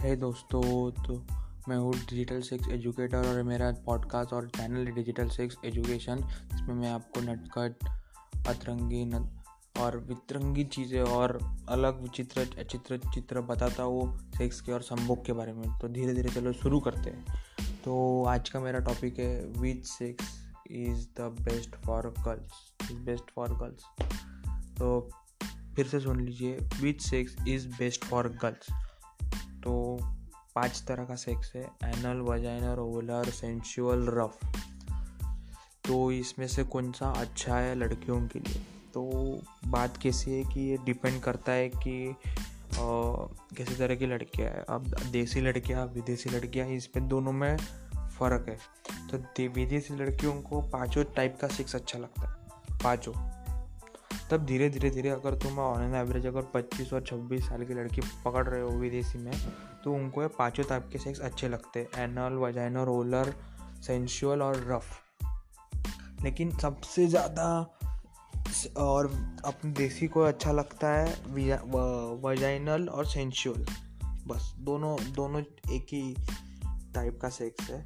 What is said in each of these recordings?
है दोस्तों तो मैं हूँ डिजिटल सेक्स एजुकेटर और मेरा पॉडकास्ट और चैनल है डिजिटल सेक्स एजुकेशन जिसमें मैं आपको नटकट अतरंगी नट और वितरंगी चीज़ें और अलग विचित्र चित्र चित्र बताता हूँ सेक्स के और संभोग के बारे में। तो धीरे धीरे चलो शुरू करते हैं। तो आज का मेरा टॉपिक है which sex is the best for girls is best for girls तो फिर से सुन लीजिए which sex is best for girls पाँच तरह का सेक्स है anal vaginal oral sensual rough तो इसमें से कौन सा अच्छा है लड़कियों के लिए? तो बात कैसी है कि ये डिपेंड करता है कि कैसी तरह की लड़कियाँ है। अब देसी लड़कियाँ, विदेशी लड़कियाँ, इस पर दोनों में फ़र्क है। तो विदेशी लड़कियों को पाँचों टाइप का सेक्स अच्छा लगता है। पाँचों। तब धीरे धीरे धीरे अगर तुम ऑन एन एवरेज अगर 25 और 26 साल की लड़की पकड़ रहे हो विदेशी में तो उनको ये पाँचों टाइप के सेक्स अच्छे लगते हैं। एनल वजाइनल रोलर सेंशुअल और रफ लेकिन सबसे ज़्यादा और अपने देसी को अच्छा लगता है वजाइनल और सेंशुअल बस, दोनों दोनों एक ही टाइप का सेक्स है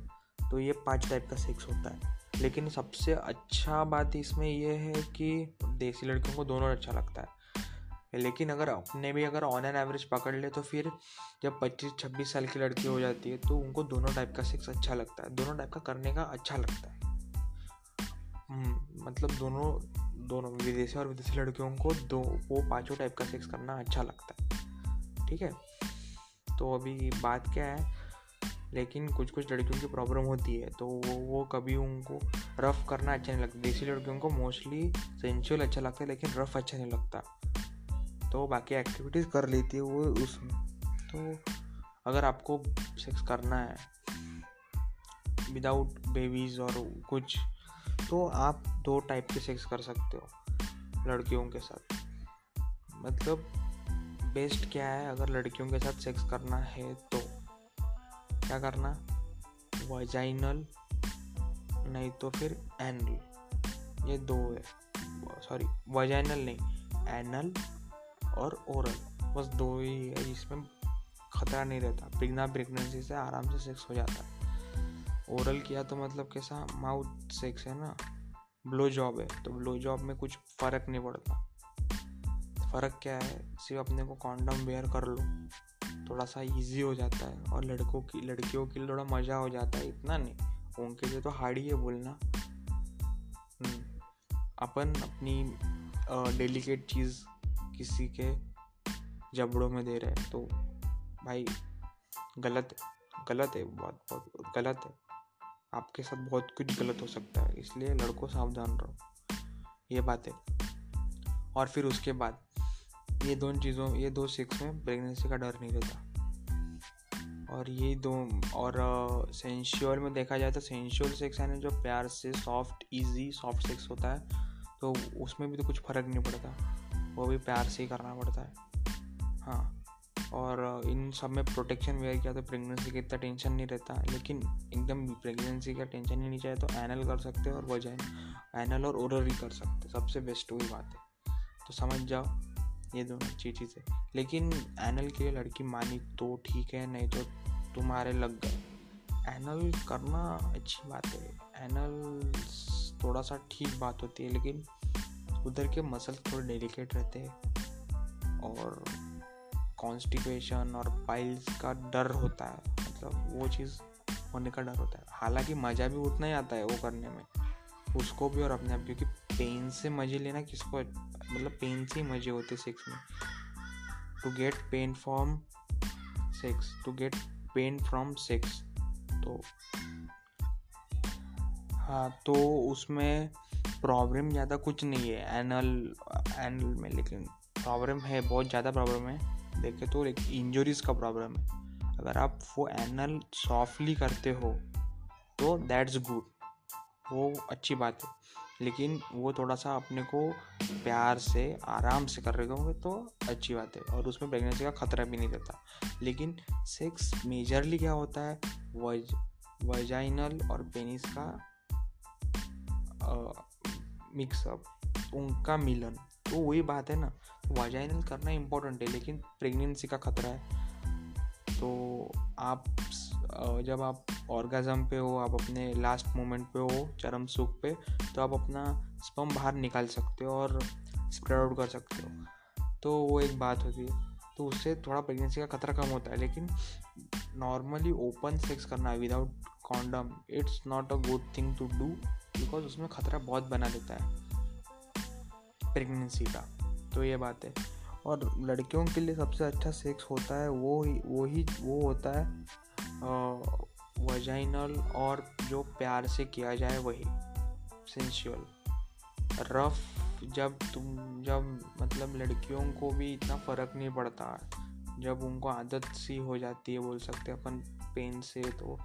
तो ये पाँच टाइप का सेक्स होता है। लेकिन सबसे अच्छा बात इसमें यह है कि देसी लड़कियों को दोनों अच्छा लगता है। लेकिन अगर अपने भी अगर ऑन एन एवरेज पकड़ ले तो फिर जब 25-26 साल की लड़की हो जाती है तो उनको दोनों टाइप का सेक्स अच्छा लगता है। दोनों टाइप का करने का अच्छा लगता है। हम्म, मतलब दोनों दोनों विदेशी और विदेशी लड़कियों को दो वो पाँचों टाइप का सेक्स करना अच्छा लगता है। ठीक है? तो अभी बात क्या है? लेकिन कुछ कुछ लड़कियों की प्रॉब्लम होती है तो वो वो कभी उनको रफ़ करना अच्छा नहीं लगता। देसी लड़कियों को मोस्टली सेंचुअल अच्छा लगता है, लेकिन रफ़ अच्छा नहीं लगता। तो बाकी एक्टिविटीज़ कर लेती है वो उस तो अगर आपको सेक्स करना है विदाउट बेबीज़ और कुछ तो आप दो टाइप के सेक्स कर सकते हो, लड़कियों के साथ। मतलब बेस्ट क्या है, अगर लड़कियों के साथ सेक्स करना है तो। क्या करना? वजाइनल नहीं तो फिर एनल ये दो है। सॉरी वजाइनल नहीं एनल और ओरल बस दो ही है जिसमें खतरा नहीं रहता। बिना प्रेगनेंसी से आराम से सेक्स हो जाता है। ओरल किया तो मतलब कैसा? माउथ सेक्स है ना? ब्लो जॉब है। तो ब्लो जॉब में कुछ फ़र्क नहीं पड़ता। फ़र्क क्या है? सिर्फ़ अपने को कॉन्डम वेयर कर लो। थोड़ा सा इजी हो जाता है और लड़कों की लड़कियों के लिए थोड़ा मज़ा हो जाता है इतना नहीं। उनके लिए तो हार्ड ही है बोलना। हम्म, अपन अपनी डेलिकेट चीज़ किसी के जबड़ों में दे रहे हैं तो भाई गलत गलत है बहुत बहुत गलत है। आपके साथ बहुत कुछ गलत हो सकता है इसलिए लड़कों सावधान रहो। ये बात है। और फिर उसके बाद ये दोनों चीज़ों, ये दो सेक्स में प्रेगनेंसी का डर नहीं रहता। और ये दो, और सेंशुअल में देखा जाए तो सेंशुअल सेक्स है ना, जो प्यार से सॉफ्ट इजी सॉफ्ट सेक्स होता है तो उसमें भी तो कुछ फ़र्क नहीं पड़ता। वो भी प्यार से ही करना पड़ता है। हाँ और इन सब में प्रोटेक्शन वेयर किया तो प्रेगनेंसी का इतना टेंशन नहीं रहता, लेकिन एकदम प्रेगनेंसी का टेंशन ही नहीं चाहिए तो एनल कर सकते और वजह एनल और ओरल ही कर सकते सबसे बेस्ट वही बात है। तो समझ जाओ। ये दोनों अच्छी चीज़ है। लेकिन एनल के लिए लड़की मानी तो ठीक है, नहीं तो तुम्हारे लग गए। एनल करना अच्छी बात है। एनल थोड़ा सा ठीक बात होती है, लेकिन उधर के मसल थोड़े डेलिकेट रहते हैं। और कॉन्स्टिपेशन और पाइल्स का डर होता है। मतलब वो चीज़ होने का डर होता है। हालाँकि मज़ा भी उतना ही आता है वो करने में। उसको भी और अपने आप, क्योंकि पेन से मज़े लेना किसको मतलब पेन से ही मज़े होते सेक्स में। To get pain from sex to get pain from sex तो हाँ तो उसमें प्रॉब्लम ज़्यादा कुछ नहीं है एनल एनल में, लेकिन प्रॉब्लम है, बहुत ज़्यादा प्रॉब्लम है। देखे तो एक इंजरीज का प्रॉब्लम है। अगर आप वो एनल सॉफ्टली करते हो तो दैट्स गुड वो अच्छी बात है। लेकिन वो थोड़ा सा अपने को प्यार से, आराम से कर रहे होंगे तो अच्छी बात है और उसमें प्रेगनेंसी का खतरा भी नहीं रहता। लेकिन सेक्स मेजरली क्या होता है? वज वजाइनल और पेनिस का मिक्सअप उनका मिलन। तो वही बात है ना। वजाइनल करना इम्पोर्टेंट है, लेकिन प्रेगनेंसी का खतरा है। तो आप जब आप ऑर्गेज़म पे हो, आप अपने लास्ट मोमेंट पे हो, चरम सुख पे तो आप अपना स्पम बाहर निकाल सकते हो और स्प्रेड आउट कर सकते हो। तो वो एक बात होती है। तो उससे थोड़ा प्रेगनेंसी का खतरा कम होता है, लेकिन नॉर्मली ओपन सेक्स करना without condom it's not a good thing to do because उसमें खतरा बहुत बना देता है प्रेगनेंसी का। तो ये बात है। और लड़कियों के लिए सबसे अच्छा सेक्स होता है, वो ही वो ही, वो होता है वजाइनल और जो प्यार से किया जाए वही सेंशुअल रफ जब तुम, जब मतलब लड़कियों को भी इतना फ़र्क नहीं पड़ता, जब उनको आदत सी हो जाती है बोल सकते अपन पेन से तो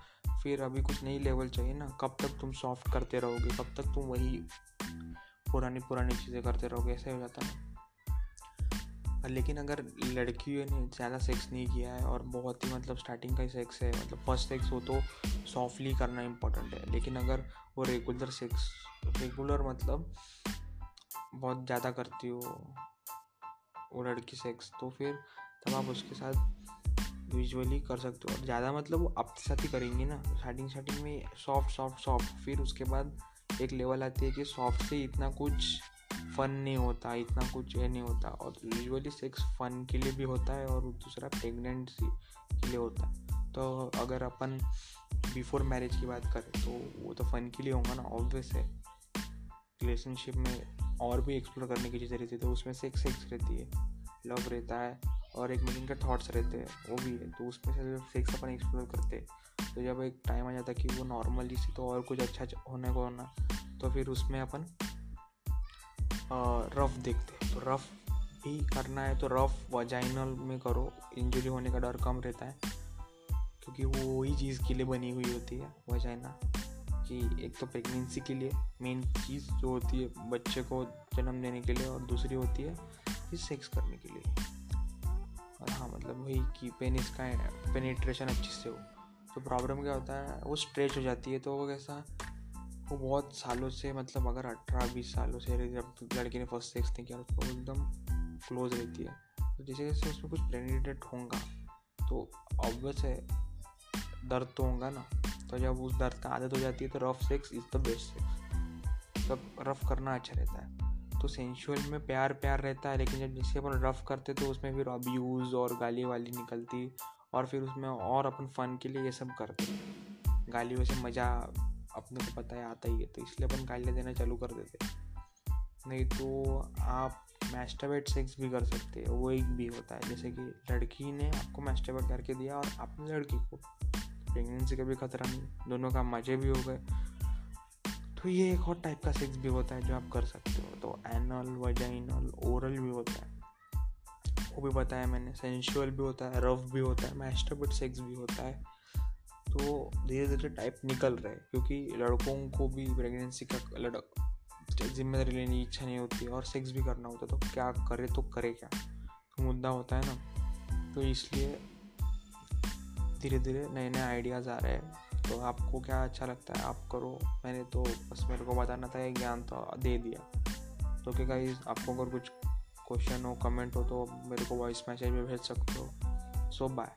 फिर अभी कुछ नई लेवल चाहिए ना, कब तक तुम सॉफ्ट करते रहोगे, कब तक तुम वही पुरानी पुरानी चीज़ें करते रहोगे, ऐसे हो जाता है। लेकिन अगर लड़कियों ने ज़्यादा सेक्स नहीं किया है और बहुत ही मतलब स्टार्टिंग का ही सेक्स है मतलब फ़र्स्ट सेक्स हो तो सॉफ्टली करना इम्पोर्टेंट है। लेकिन अगर वो रेगुलर सेक्स रेगुलर मतलब बहुत ज़्यादा करती हो वो लड़की सेक्स तो फिर तब आप उसके साथ विजुअली कर सकते हो। और ज़्यादा मतलब वो आपके साथ ही करेंगे ना स्टार्टिंग स्टार्टिंग में सॉफ्ट सॉफ्ट सॉफ्ट फिर उसके बाद एक लेवल आती है कि सॉफ्ट से इतना कुछ फन नहीं होता, इतना कुछ ये नहीं होता। और यूजुअली सेक्स फन के लिए भी होता है और दूसरा प्रेगनेंसी के लिए होता है। तो अगर अपन बिफोर मैरिज की बात करें तो वो तो फ़न के लिए होगा ना ऑब्वियस है। रिलेशनशिप में और भी एक्सप्लोर करने की चीज़ें रहती है तो उसमें से एक सेक्स रहती है। लव रहता है और एक मिलिंग के थॉट्स रहते हैं, वो भी है। तो उसमें से जब सेक्स अपन एक्सप्लोर करते हैं तो जब एक टाइम आ जाता है कि वो नॉर्मली से तो और कुछ अच्छा होने को होना तो फिर उसमें अपन रफ़ देखते हैं। तो रफ़ भी करना है तो रफ़ वजाइनल में करो। इंजरी होने का डर कम रहता है। क्योंकि वो वही चीज़ के लिए बनी हुई होती है वजाइना कि एक तो प्रेगनेंसी के लिए मेन चीज़ जो होती है, बच्चे को जन्म देने के लिए और दूसरी होती है इस सेक्स करने के लिए। और हाँ मतलब वही कि पेनिस का पेनिट्रेशन अच्छे से हो। तो प्रॉब्लम क्या होता है, वो स्ट्रेच हो जाती है तो वो कैसा वो बहुत सालों से मतलब अगर अठारह, बीस सालों से जब लड़की ने फ़र्स्ट सेक्स नहीं किया तो एकदम क्लोज रहती है। तो जैसे जैसे उसमें कुछ प्रेनिटेट होगा तो ऑब्वियस है, दर्द तो होगा ना। तो जब उस दर्द का आदत हो जाती है तो rough sex is the best sex तब रफ करना अच्छा रहता है। तो सेंशुअल में प्यार प्यार रहता है, लेकिन जब जैसे अपन रफ करते तो उसमें फिर अब्यूज़ और गाली वाली निकलती, और फिर उसमें और अपन फ़न के लिए ये सब करते गालियों से मज़ा अपने को पता है आता ही है तो इसलिए अपन गालियाँ देना चालू कर देते नहीं तो आप मैस्टरबेट सेक्स भी कर सकते हो, वो एक भी होता है। जैसे कि लड़की ने आपको मैस्टरबेट करके दिया और आपने लड़की को। प्रेगनेंसी का भी खतरा नहीं, दोनों का मज़े भी हो गए। तो ये एक और टाइप का सेक्स भी होता है जो आप कर सकते हो। तो एनल वजाइनल ओरल भी होता है। वो भी बताया मैंने सेंशुअल भी होता है रफ भी होता है मैस्टरबेट सेक्स भी होता है। तो धीरे धीरे टाइप निकल रहे हैं, क्योंकि लड़कों को भी प्रेगनेंसी का लड़क ज़िम्मेदारी लेने की इच्छा नहीं होती और सेक्स भी करना होता है तो क्या करे तो करे क्या? तो मुद्दा होता है ना। तो इसलिए धीरे धीरे नए नए आइडियाज़ आ रहे हैं। तो आपको क्या अच्छा लगता है? आप करो। मैंने तो बस मेरे को बताना था ये ज्ञान तो दे दिया। तो क्या गाइस आपको अगर कुछ क्वेश्चन हो कमेंट हो तो मेरे को वॉइस मैसेज में भेज सकते हो। सो बाय